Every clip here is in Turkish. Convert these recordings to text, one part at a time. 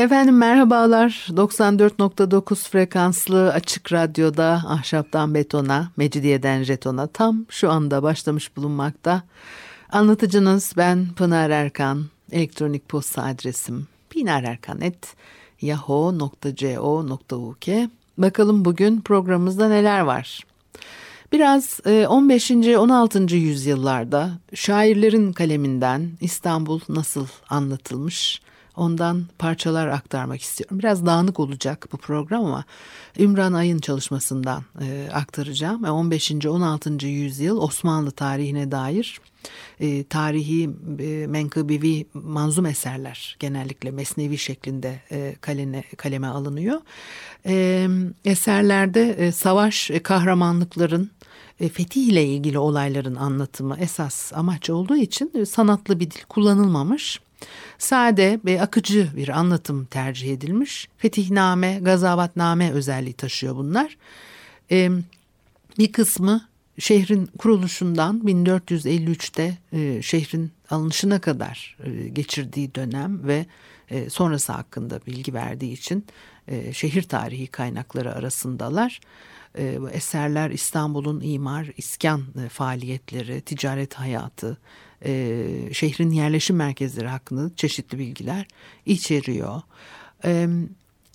Efendim merhabalar. 94.9 frekanslı açık radyoda ahşaptan betona, mecidiyeden jetona tam şu anda başlamış bulunmakta. Anlatıcınız ben Pınar Erkan. Elektronik posta adresim pinarerkanet.yahoo.co.uk Bakalım bugün programımızda neler var? Biraz 15. E, 16. yüzyıllarda şairlerin kaleminden İstanbul nasıl anlatılmış ondan parçalar aktarmak istiyorum. Biraz dağınık olacak bu program ama Ümran Ay'ın çalışmasından e, aktaracağım. 15. 16. yüzyıl Osmanlı tarihine dair e, tarihi e, menkıbevi manzum eserler genellikle mesnevi şeklinde e, kaleme, kaleme alınıyor. E, eserlerde e, savaş e, kahramanlıkların e, fetih ile ilgili olayların anlatımı esas amaç olduğu için e, sanatlı bir dil kullanılmamış. Sade ve akıcı bir anlatım tercih edilmiş. Fetihname, gazavatname özelliği taşıyor bunlar. Ee, bir kısmı şehrin kuruluşundan 1453'te e, şehrin alınışına kadar e, geçirdiği dönem ve e, sonrası hakkında bilgi verdiği için e, şehir tarihi kaynakları arasındalar. E, eserler İstanbul'un imar, iskan e, faaliyetleri, ticaret hayatı, e, şehrin yerleşim merkezleri hakkında çeşitli bilgiler içeriyor. E,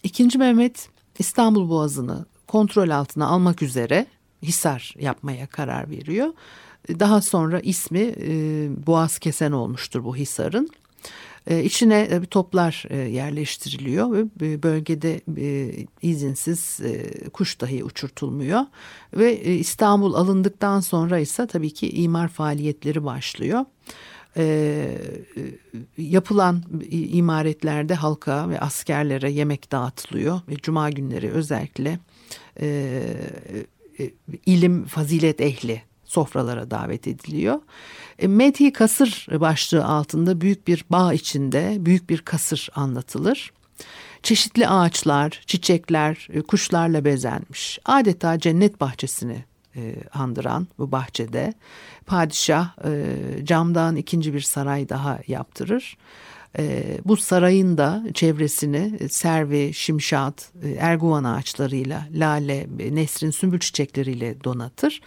İkinci Mehmet İstanbul Boğazı'nı kontrol altına almak üzere hisar yapmaya karar veriyor. Daha sonra ismi e, Boğaz Kesen olmuştur bu hisarın. E, içine bir toplar e, yerleştiriliyor ve bölgede e, izinsiz e, kuş dahi uçurtulmuyor. Ve e, İstanbul alındıktan sonra ise tabii ki imar faaliyetleri başlıyor. E, yapılan imaretlerde halka ve askerlere yemek dağıtılıyor ve cuma günleri özellikle e, e, ilim fazilet ehli sofralara davet ediliyor. E, Medhi Kasır başlığı altında büyük bir bağ içinde büyük bir kasır anlatılır. Çeşitli ağaçlar, çiçekler, e, kuşlarla bezenmiş. Adeta cennet bahçesini e, andıran bu bahçede padişah e, camdan ikinci bir saray daha yaptırır. Bu sarayın da çevresini servi, şimşat, e, erguvan ağaçlarıyla, lale, nesrin, sümbül çiçekleriyle donatır.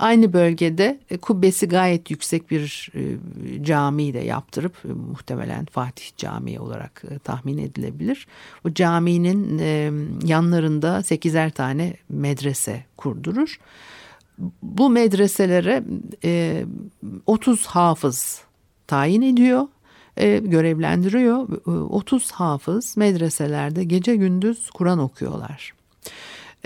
Aynı bölgede e, kubbesi gayet yüksek bir e, cami de yaptırıp e, muhtemelen Fatih Camii olarak tahmin edilebilir. O caminin yanlarında sekizer tane medrese kurdurur. Bu medreselere 30 hafız tayin ediyor görevlendiriyor. 30 hafız medreselerde gece gündüz Kur'an okuyorlar.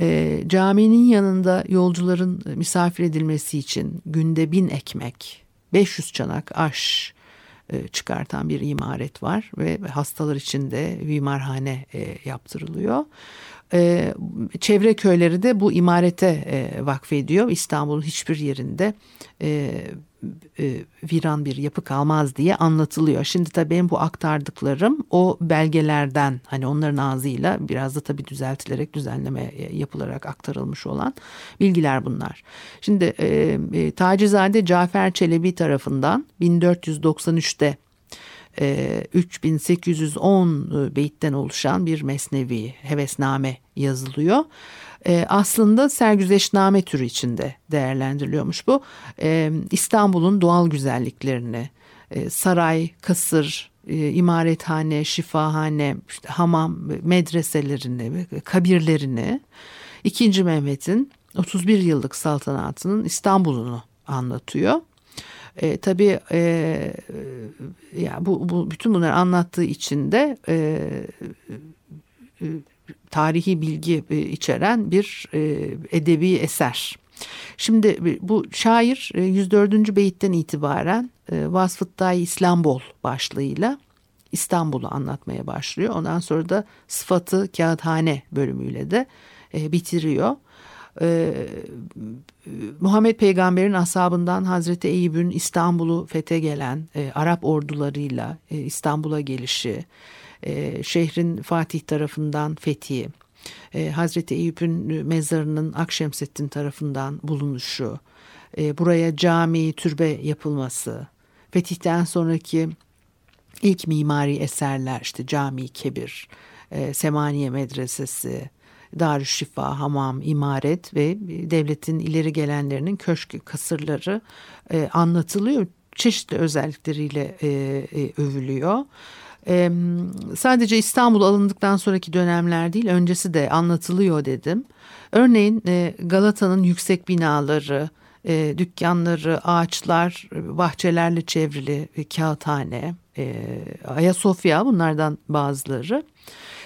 E, caminin yanında yolcuların misafir edilmesi için günde bin ekmek, 500 çanak aş e, çıkartan bir imaret var ve hastalar için de mimarhane e, yaptırılıyor. E, çevre köyleri de bu imarete e, vakfediyor. İstanbul'un hiçbir yerinde e, e, viran bir yapı kalmaz diye anlatılıyor. Şimdi tabii benim bu aktardıklarım o belgelerden hani onların ağzıyla biraz da tabii düzeltilerek düzenleme e, yapılarak aktarılmış olan bilgiler bunlar. Şimdi e, e, Tacizade Cafer Çelebi tarafından 1493'te 3810 beyitten oluşan bir mesnevi hevesname yazılıyor e, aslında sergüzeşname türü içinde değerlendiriliyormuş bu. E, İstanbul'un doğal güzelliklerini, e, saray, kasır, e, imarethane, şifahane, işte hamam, medreselerini, kabirlerini, 2. Mehmet'in 31 yıllık saltanatının İstanbul'unu anlatıyor. E, tabii e, ya bu, bu bütün bunları anlattığı için de e, e, tarihi bilgi e, içeren bir e, edebi eser. Şimdi bu şair 104. E, beyitten itibaren Vasfıttay İslambol başlığıyla İstanbul'u anlatmaya başlıyor. Ondan sonra da sıfatı kağıthane bölümüyle de e, bitiriyor. E, Muhammed Peygamber'in ashabından Hazreti Eyüp'ün İstanbul'u fethe gelen e, Arap ordularıyla e, İstanbul'a gelişi, e, şehrin Fatih tarafından fethi, e, Hazreti Eyüp'ün mezarının Akşemseddin tarafından bulunuşu, e, buraya cami, türbe yapılması, fetihten sonraki ilk mimari eserler işte cami, kebir, e, Semaniye Medresesi, Darüşşifa, hamam, imaret ve devletin ileri gelenlerinin köşk kasırları e, anlatılıyor. Çeşitli özellikleriyle övülüyor. E, sadece İstanbul alındıktan sonraki dönemler değil öncesi de anlatılıyor dedim. Örneğin e, Galata'nın yüksek binaları, e, dükkanları, ağaçlar, bahçelerle çevrili e, kağıthane, e, Ayasofya bunlardan bazıları.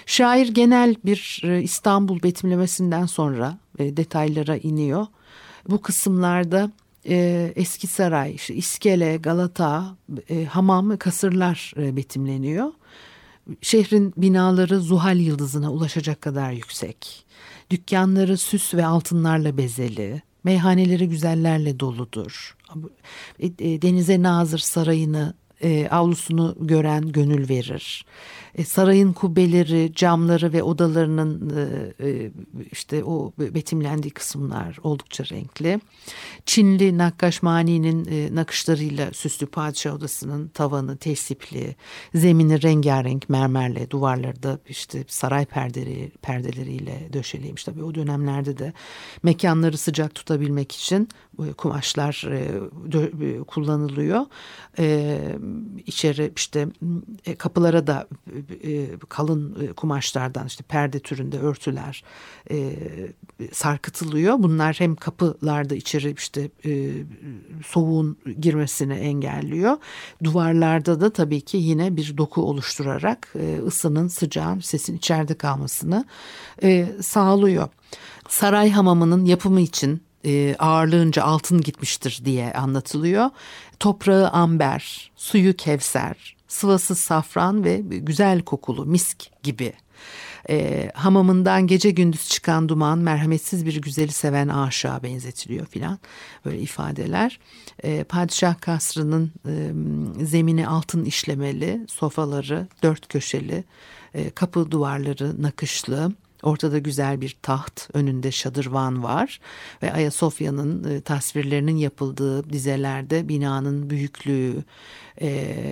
Şair genel bir e, İstanbul betimlemesinden sonra e, detaylara iniyor. Bu kısımlarda e, Eski Saray, işte İskele, Galata, e, hamam, kasırlar e, betimleniyor. Şehrin binaları Zuhal yıldızına ulaşacak kadar yüksek. Dükkanları süs ve altınlarla bezeli. Meyhaneleri güzellerle doludur. E, e, denize nazır sarayını e, avlusunu gören gönül verir. E, sarayın kubbeleri, camları ve odalarının e, e, işte o betimlendiği kısımlar oldukça renkli. Çinli Nakkaşmani'nin e, nakışlarıyla süslü padişah odasının tavanı tesipli, zemini rengarenk mermerle, duvarları da işte saray perdeleri, perdeleriyle döşeliymiş. Tabii o dönemlerde de mekanları sıcak tutabilmek için kumaşlar kullanılıyor. İçeri işte kapılara da kalın kumaşlardan işte perde türünde örtüler sarkıtılıyor. Bunlar hem kapılarda içeri işte soğuğun girmesini engelliyor. Duvarlarda da tabii ki yine bir doku oluşturarak ısının sıcağın sesin içeride kalmasını sağlıyor. Saray hamamının yapımı için e, ağırlığınca altın gitmiştir diye anlatılıyor. Toprağı amber, suyu kevser, sıvası safran ve güzel kokulu misk gibi. E, hamamından gece gündüz çıkan duman merhametsiz bir güzeli seven aşağı benzetiliyor filan böyle ifadeler. E, padişah kasrının e, zemini altın işlemeli, sofaları dört köşeli, e, kapı duvarları nakışlı Ortada güzel bir taht, önünde şadırvan var ve Ayasofya'nın e, tasvirlerinin yapıldığı dizelerde binanın büyüklüğü, e,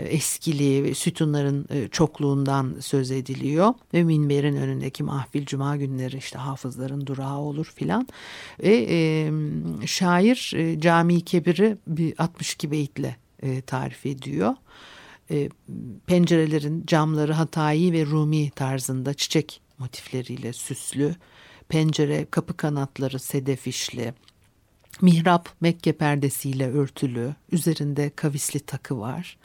eskiliği, sütunların e, çokluğundan söz ediliyor. Ve minberin önündeki mahfil cuma günleri işte hafızların durağı olur filan. Ve şair Cami-i Kebir'i bir 62 beytle tarif ediyor pencerelerin camları Hatayi ve Rumi tarzında çiçek motifleriyle süslü, pencere kapı kanatları sedef işli, mihrap Mekke perdesiyle örtülü, üzerinde kavisli takı var.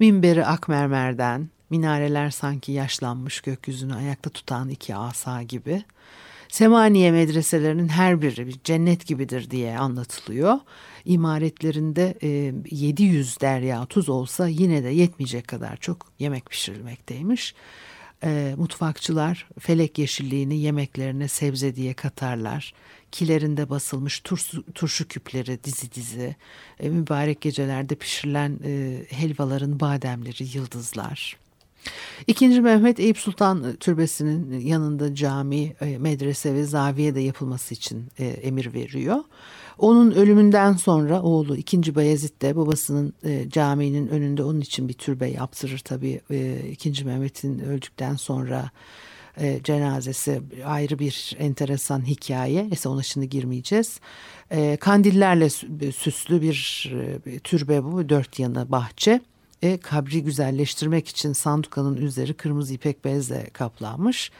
Minberi akmermerden, minareler sanki yaşlanmış gökyüzünü ayakta tutan iki asa gibi. Semaniye medreselerinin her biri bir cennet gibidir diye anlatılıyor. İmaretlerinde e, 700 derya tuz olsa yine de yetmeyecek kadar çok yemek pişirilmekteymiş e, mutfakçılar felek yeşilliğini yemeklerine sebze diye katarlar. Kilerinde basılmış turşu, turşu küpleri dizi dizi. E, mübarek gecelerde pişirilen e, helvaların bademleri, yıldızlar. İkinci Mehmet Eyüp Sultan Türbesi'nin yanında cami, e, medrese ve zaviye de yapılması için e, emir veriyor. Onun ölümünden sonra oğlu 2. Bayezid de babasının e, caminin önünde onun için bir türbe yaptırır tabii. E, 2. Mehmet'in öldükten sonra e, cenazesi ayrı bir enteresan hikaye. Neyse ona şimdi girmeyeceğiz. E, kandillerle süslü bir e, türbe bu. Dört yanı bahçe. E, kabri güzelleştirmek için sandukanın üzeri kırmızı ipek bezle kaplanmış.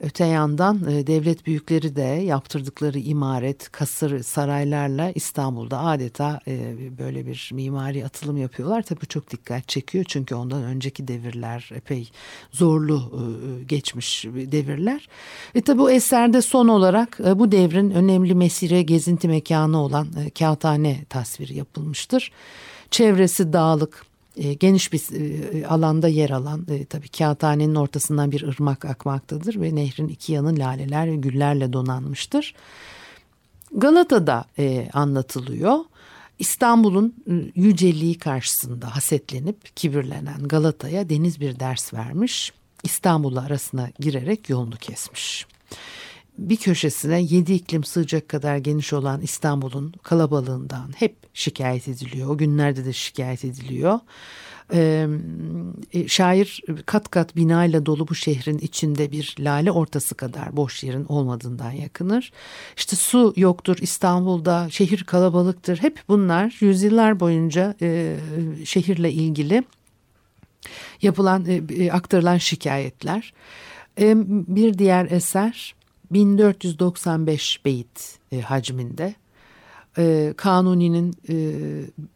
Öte yandan e, devlet büyükleri de yaptırdıkları imaret, kasır, saraylarla İstanbul'da adeta e, böyle bir mimari atılım yapıyorlar. Tabii çok dikkat çekiyor çünkü ondan önceki devirler epey zorlu e, geçmiş devirler. E tabii bu eserde son olarak bu devrin önemli mesire gezinti mekanı olan Kağıthane tasviri yapılmıştır. Çevresi dağlık, e, geniş bir e, alanda yer alan e, tabii kağıthanenin ortasından bir ırmak akmaktadır ve nehrin iki yanı laleler ve güllerle donanmıştır. Galata'da e, anlatılıyor. İstanbul'un yüceliği karşısında hasetlenip kibirlenen Galata'ya deniz bir ders vermiş. İstanbul'la arasına girerek yolunu kesmiş. Bir köşesine yedi iklim sığacak kadar geniş olan İstanbul'un kalabalığından hep şikayet ediliyor. O günlerde de şikayet ediliyor. Ee, şair kat kat binayla dolu bu şehrin içinde bir lale ortası kadar boş yerin olmadığından yakınır. İşte su yoktur İstanbul'da, şehir kalabalıktır. Hep bunlar yüzyıllar boyunca e, şehirle ilgili yapılan, e, aktarılan şikayetler. E, bir diğer eser 1495 beyit e, hacminde e, Kanuni'nin e,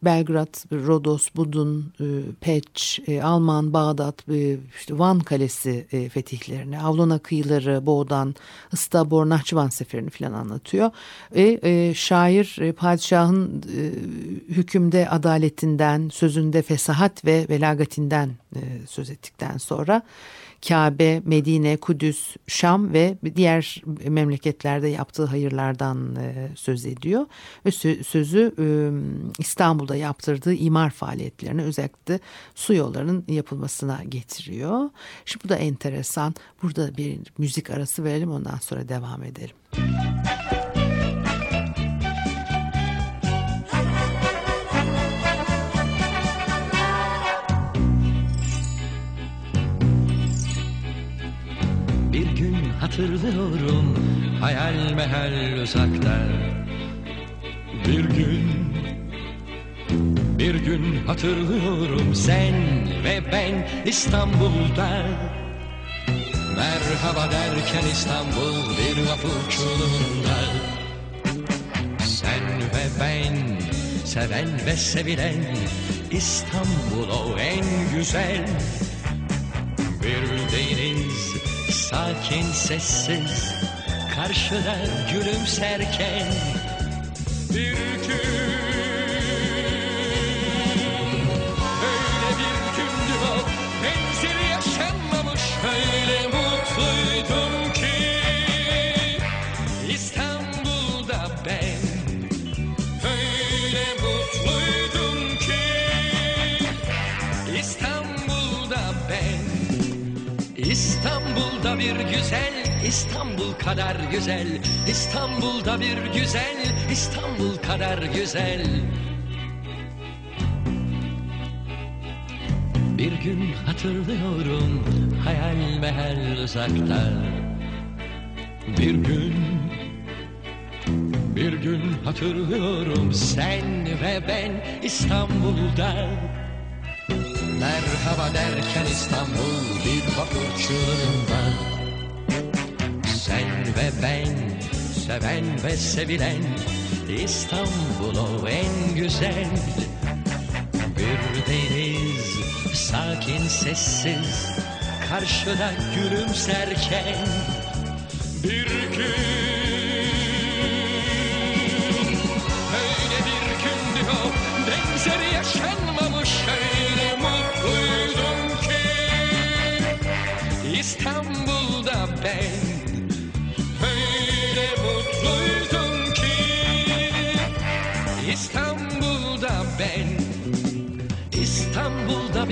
Belgrad, Rodos, Budun, e, Peç, e, Alman, Bağdat, e, işte Van Kalesi e, fetihlerini, Avlona kıyıları, Boğdan, Istabor, Nahçıvan seferini falan anlatıyor. Ve e, şair e, padişahın e, hükümde adaletinden, sözünde fesahat ve velagatinden e, söz ettikten sonra Kabe, Medine, Kudüs, Şam ve diğer memleketlerde yaptığı hayırlardan e, söz ediyor. Sözü e, İstanbul'da yaptırdığı imar faaliyetlerine özellikle su yollarının yapılmasına getiriyor. Şimdi bu da enteresan. Burada bir müzik arası verelim ondan sonra devam edelim. Hatırlıyorum. Hayal mehal uzakta. Bir gün bir gün hatırlıyorum sen ve ben İstanbul'da. Merhaba derken İstanbul bir vapur çulunda Sen ve ben seven ve sevilen İstanbul o en güzel. Bir deniz Sakin sessiz karşıda gülümserken. Bir gün bir güzel, İstanbul kadar güzel. İstanbul'da bir güzel, İstanbul kadar güzel. Bir gün hatırlıyorum hayal mehal uzakta. Bir gün, bir gün hatırlıyorum sen ve ben İstanbul'da. Merhaba derken İstanbul bir vapur çığlığında Sen ve ben seven ve sevilen İstanbul o en güzel. Bir deniz sakin sessiz Karşıda gülümserken Bir gün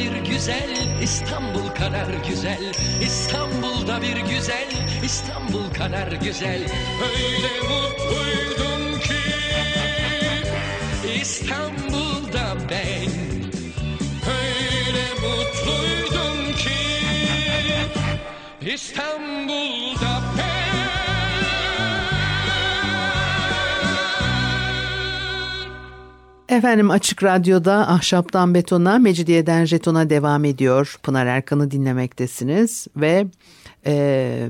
bir güzel İstanbul kadar güzel. İstanbul'da bir güzel İstanbul kadar güzel. Öyle mutluydum ki İstanbul'da ben. Öyle mutluydum ki İstanbul'da ben Efendim Açık Radyo'da Ahşaptan Betona, Mecidiyeden Jeton'a devam ediyor. Pınar Erkan'ı dinlemektesiniz ve e,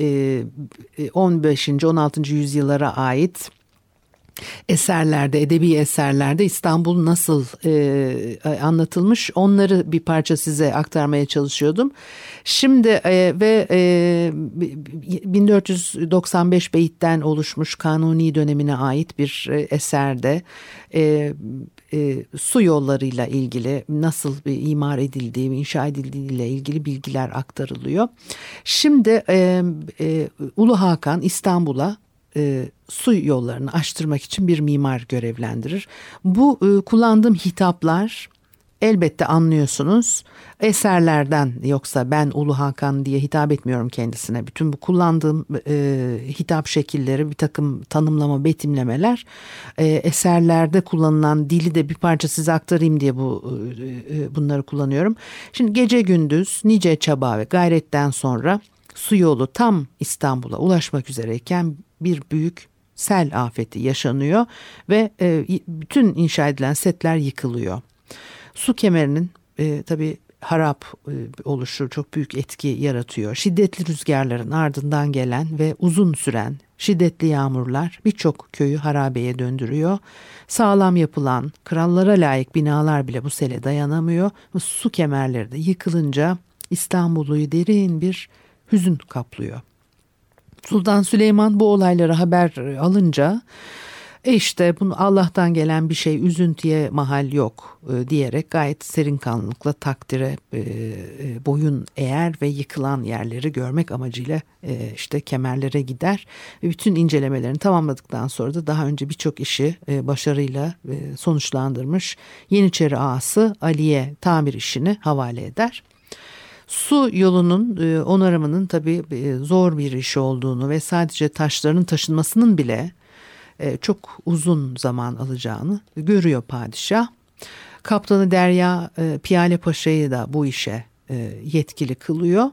e, 15. 16. yüzyıllara ait eserlerde, edebi eserlerde İstanbul nasıl e, anlatılmış onları bir parça size aktarmaya çalışıyordum. Şimdi e, ve e, 1495 beyitten oluşmuş Kanuni dönemine ait bir e, eserde e, e, su yollarıyla ilgili nasıl bir imar edildiği, inşa edildiği ile ilgili bilgiler aktarılıyor. Şimdi e, e, Ulu Hakan İstanbul'a e, su yollarını açtırmak için bir mimar görevlendirir. Bu e, kullandığım hitaplar elbette anlıyorsunuz eserlerden yoksa ben Ulu Hakan diye hitap etmiyorum kendisine. Bütün bu kullandığım e, hitap şekilleri bir takım tanımlama betimlemeler e, eserlerde kullanılan dili de bir parça size aktarayım diye bu e, e bunları kullanıyorum. Şimdi gece gündüz nice çaba ve gayretten sonra su yolu tam İstanbul'a ulaşmak üzereyken bir büyük sel afeti yaşanıyor ve e, bütün inşa edilen setler yıkılıyor. Su kemerinin e, tabii harap e, oluşu çok büyük etki yaratıyor. Şiddetli rüzgarların ardından gelen ve uzun süren şiddetli yağmurlar birçok köyü harabeye döndürüyor. Sağlam yapılan krallara layık binalar bile bu sele dayanamıyor. Su kemerleri de yıkılınca İstanbul'u derin bir hüzün kaplıyor. Sultan Süleyman bu olayları haber alınca e işte bunu Allah'tan gelen bir şey üzüntüye mahal yok e, diyerek gayet serin kanlılıkla takdire e, e, boyun eğer ve yıkılan yerleri görmek amacıyla e, işte kemerlere gider. Ve bütün incelemelerini tamamladıktan sonra da daha önce birçok işi e, başarıyla e, sonuçlandırmış Yeniçeri ağası Ali'ye tamir işini havale eder. Su yolunun e, onarımının tabii e, zor bir iş olduğunu ve sadece taşların taşınmasının bile e, çok uzun zaman alacağını görüyor padişah. Kaptanı Derya Piyale Paşa'yı da bu işe yetkili kılıyor.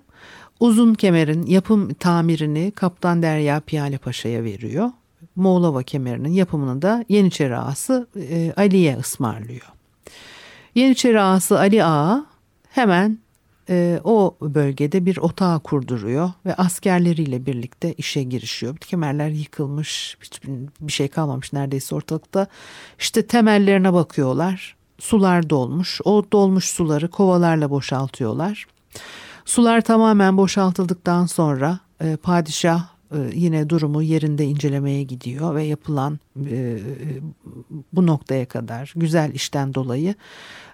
Uzun kemerin yapım tamirini Kaptan Derya Piyale Paşa'ya veriyor. Moğlova kemerinin yapımını da Yeniçeri ağası Ali'ye ısmarlıyor. Yeniçeri ağası Ali Ağa hemen e, o bölgede bir otağı kurduruyor ve askerleriyle birlikte işe girişiyor. Kemerler yıkılmış, bir şey kalmamış neredeyse ortalıkta. İşte temellerine bakıyorlar. Sular dolmuş. O dolmuş suları kovalarla boşaltıyorlar. Sular tamamen boşaltıldıktan sonra e, padişah yine durumu yerinde incelemeye gidiyor ve yapılan e, bu noktaya kadar güzel işten dolayı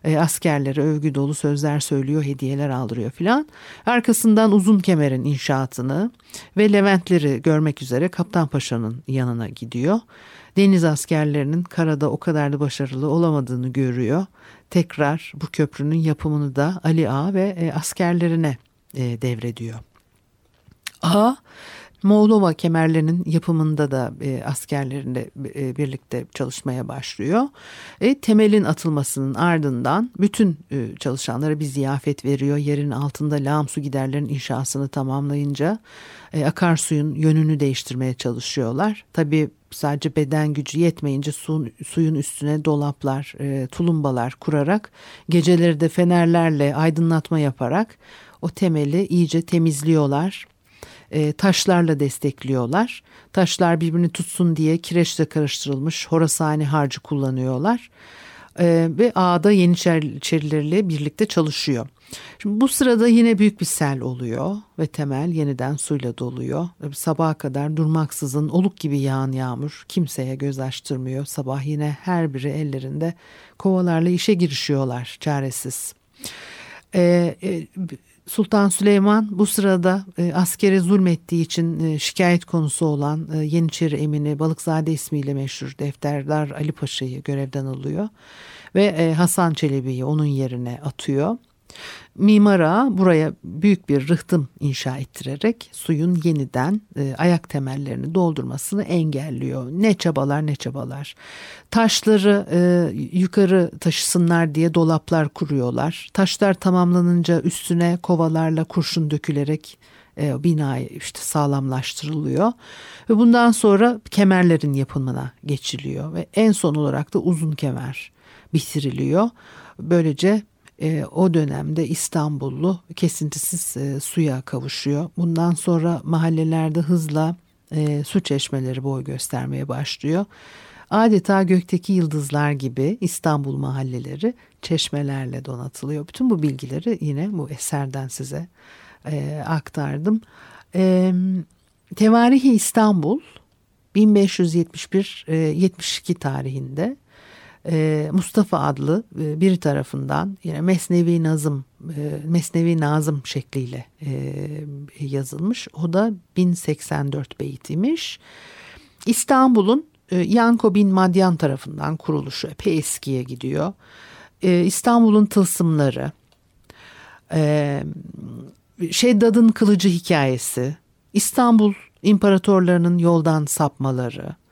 e, askerlere övgü dolu sözler söylüyor, hediyeler aldırıyor filan. Arkasından uzun kemerin inşaatını ve Leventleri görmek üzere Kaptan Paşa'nın yanına gidiyor. Deniz askerlerinin karada o kadar da başarılı olamadığını görüyor. Tekrar bu köprünün yapımını da Ali Ağa ve askerlerine devrediyor. Ağa Moğlova kemerlerinin yapımında da e, askerlerinde e, birlikte çalışmaya başlıyor. E, temelin atılmasının ardından bütün e, çalışanlara bir ziyafet veriyor. Yerin altında lağım su giderlerin inşasını tamamlayınca e, akarsuyun yönünü değiştirmeye çalışıyorlar. Tabii sadece beden gücü yetmeyince su, suyun üstüne dolaplar, e, tulumbalar kurarak geceleri de fenerlerle aydınlatma yaparak o temeli iyice temizliyorlar e, taşlarla destekliyorlar. Taşlar birbirini tutsun diye kireçle karıştırılmış horasani harcı kullanıyorlar. E, ve ağda Yeniçerilerle birlikte çalışıyor. Şimdi bu sırada yine büyük bir sel oluyor ve temel yeniden suyla doluyor. Sabaha kadar durmaksızın oluk gibi yağan yağmur kimseye göz açtırmıyor. Sabah yine her biri ellerinde kovalarla işe girişiyorlar çaresiz. Ee, Sultan Süleyman bu sırada e, askere zulmettiği için e, şikayet konusu olan e, Yeniçeri Emini Balıkzade ismiyle meşhur Defterdar Ali Paşa'yı görevden alıyor ve e, Hasan Çelebi'yi onun yerine atıyor. Mimara buraya büyük bir rıhtım inşa ettirerek suyun yeniden e, ayak temellerini doldurmasını engelliyor. Ne çabalar ne çabalar. Taşları e, yukarı taşısınlar diye dolaplar kuruyorlar. Taşlar tamamlanınca üstüne kovalarla kurşun dökülerek e, bina işte sağlamlaştırılıyor ve bundan sonra kemerlerin yapımına geçiliyor ve en son olarak da uzun kemer bitiriliyor. Böylece e, o dönemde İstanbullu kesintisiz e, suya kavuşuyor. Bundan sonra mahallelerde hızla e, su çeşmeleri boy göstermeye başlıyor. adeta gökteki yıldızlar gibi İstanbul mahalleleri çeşmelerle donatılıyor. Bütün bu bilgileri yine bu eserden size e, aktardım. E, Tevarihi İstanbul 1571-72 tarihinde e, Mustafa adlı e, biri tarafından yine Mesnevi Nazım e, Mesnevi Nazım şekliyle yazılmış. O da 1084 beyt imiş. İstanbul'un Yanko bin Madyan tarafından kuruluşu epey eskiye gidiyor. İstanbul'un tılsımları, Şeddad'ın kılıcı hikayesi, İstanbul imparatorlarının yoldan sapmaları, e,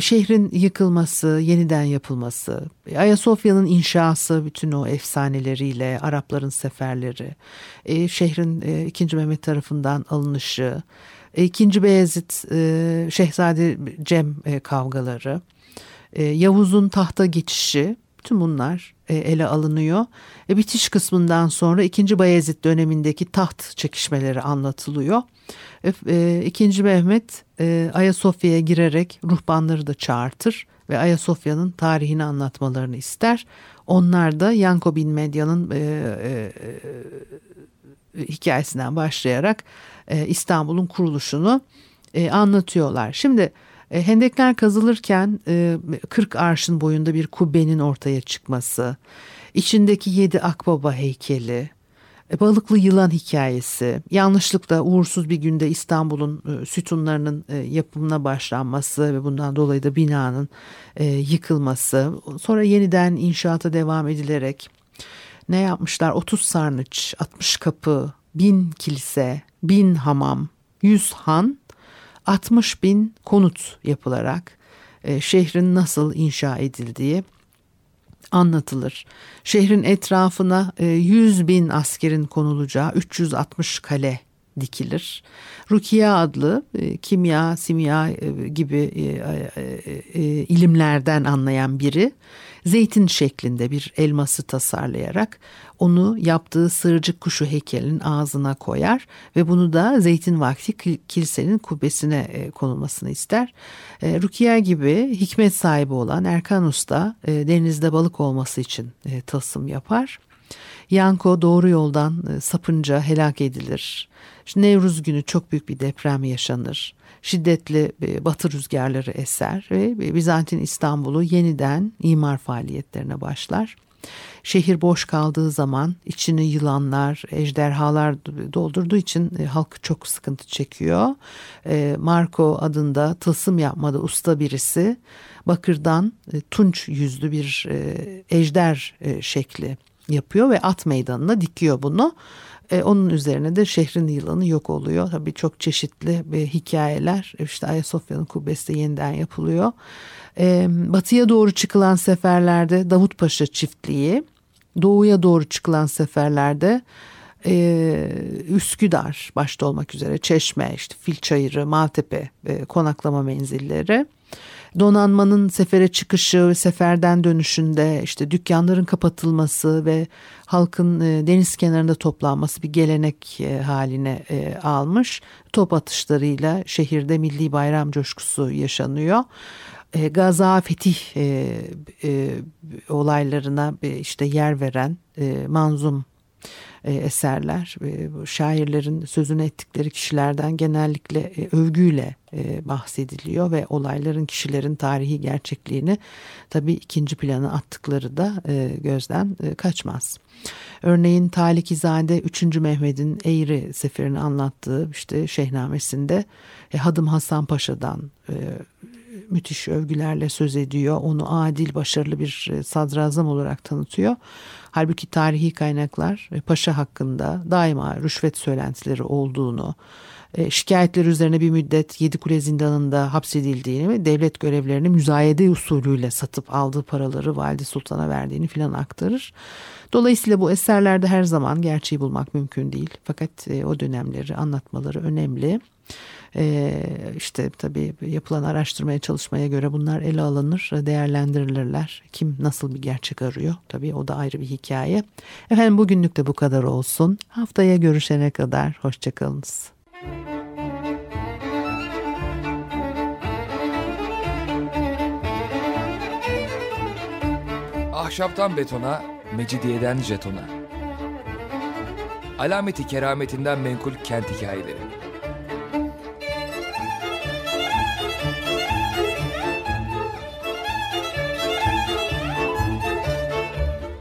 şehrin yıkılması, yeniden yapılması, e, Ayasofya'nın inşası bütün o efsaneleriyle, Arapların seferleri, e, şehrin 2. Mehmet tarafından alınışı, 2. Beyazıt, Şehzade Cem kavgaları, Yavuz'un tahta geçişi, bütün bunlar ele alınıyor. Bitiş kısmından sonra 2. Bayezid dönemindeki taht çekişmeleri anlatılıyor. E, ikinci Mehmet e, Ayasofya'ya girerek ruhbanları da çağırtır ve Ayasofya'nın tarihini anlatmalarını ister. Onlar da Yanko bin Medya'nın e, e, e, hikayesinden başlayarak e, İstanbul'un kuruluşunu e, anlatıyorlar. Şimdi e, hendekler kazılırken e, 40 arşın boyunda bir kubbenin ortaya çıkması, içindeki yedi akbaba heykeli, e, balıklı yılan hikayesi, yanlışlıkla uğursuz bir günde İstanbul'un e, sütunlarının e, yapımına başlanması ve bundan dolayı da binanın yıkılması, sonra yeniden inşaata devam edilerek ne yapmışlar? 30 sarnıç, 60 kapı, bin kilise, bin hamam, 100 han, 60 bin konut yapılarak şehrin nasıl inşa edildiği anlatılır. Şehrin etrafına 100 e, bin askerin konulacağı 360 kale dikilir. Rukiye adlı e, kimya, simya e, gibi ilimlerden anlayan biri zeytin şeklinde bir elması tasarlayarak onu yaptığı sığırcık kuşu heykelinin ağzına koyar ve bunu da zeytin vakti kilisenin kubbesine e, konulmasını ister. E, Rukiye gibi hikmet sahibi olan Erkan Usta e, denizde balık olması için tasım yapar. Yanko doğru yoldan sapınca helak edilir. Nevruz günü çok büyük bir deprem yaşanır. Şiddetli batı rüzgarları eser ve Bizantin İstanbul'u yeniden imar faaliyetlerine başlar. Şehir boş kaldığı zaman içini yılanlar, ejderhalar doldurduğu için e, halk çok sıkıntı çekiyor. E, Marco adında tılsım yapmada usta birisi bakırdan e, tunç yüzlü bir ejder şekli yapıyor ve at meydanına dikiyor bunu. E, onun üzerine de şehrin yılanı yok oluyor. Tabii çok çeşitli e, hikayeler. İşte Ayasofya'nın kubbesi de yeniden yapılıyor. E, batıya doğru çıkılan seferlerde Davut Paşa çiftliği, doğuya doğru çıkılan seferlerde e, Üsküdar başta olmak üzere Çeşme, işte Filçayırı, Maltepe e, konaklama menzilleri donanmanın sefere çıkışı, seferden dönüşünde işte dükkanların kapatılması ve halkın e, deniz kenarında toplanması bir gelenek e, haline e, almış. Top atışlarıyla şehirde milli bayram coşkusu yaşanıyor. Gaza Fetih olaylarına işte yer veren manzum eserler. E, şairlerin sözünü ettikleri kişilerden genellikle e, övgüyle e, bahsediliyor ve olayların kişilerin tarihi gerçekliğini tabii ikinci plana attıkları da gözden kaçmaz. Örneğin Talikizade 3. Mehmet'in Eğri seferini anlattığı işte Şehnamesinde Hadım Hasan Paşa'dan müthiş övgülerle söz ediyor. Onu adil, başarılı bir e, sadrazam olarak tanıtıyor. Halbuki tarihi kaynaklar e, paşa hakkında daima rüşvet söylentileri olduğunu, e, şikayetler üzerine bir müddet Yedikule zindanında hapsedildiğini ve devlet görevlerini müzayede usulüyle satıp aldığı paraları Valide Sultan'a verdiğini filan aktarır. Dolayısıyla bu eserlerde her zaman gerçeği bulmak mümkün değil. Fakat o dönemleri anlatmaları önemli. Ee, işte tabii yapılan araştırmaya çalışmaya göre bunlar ele alınır, değerlendirilirler. Kim nasıl bir gerçek arıyor? Tabii o da ayrı bir hikaye. Efendim bugünlük de bu kadar olsun. Haftaya görüşene kadar hoşçakalınız. Ahşaptan betona, mecidiyeden jetona. Alameti kerametinden menkul kent hikayeleri.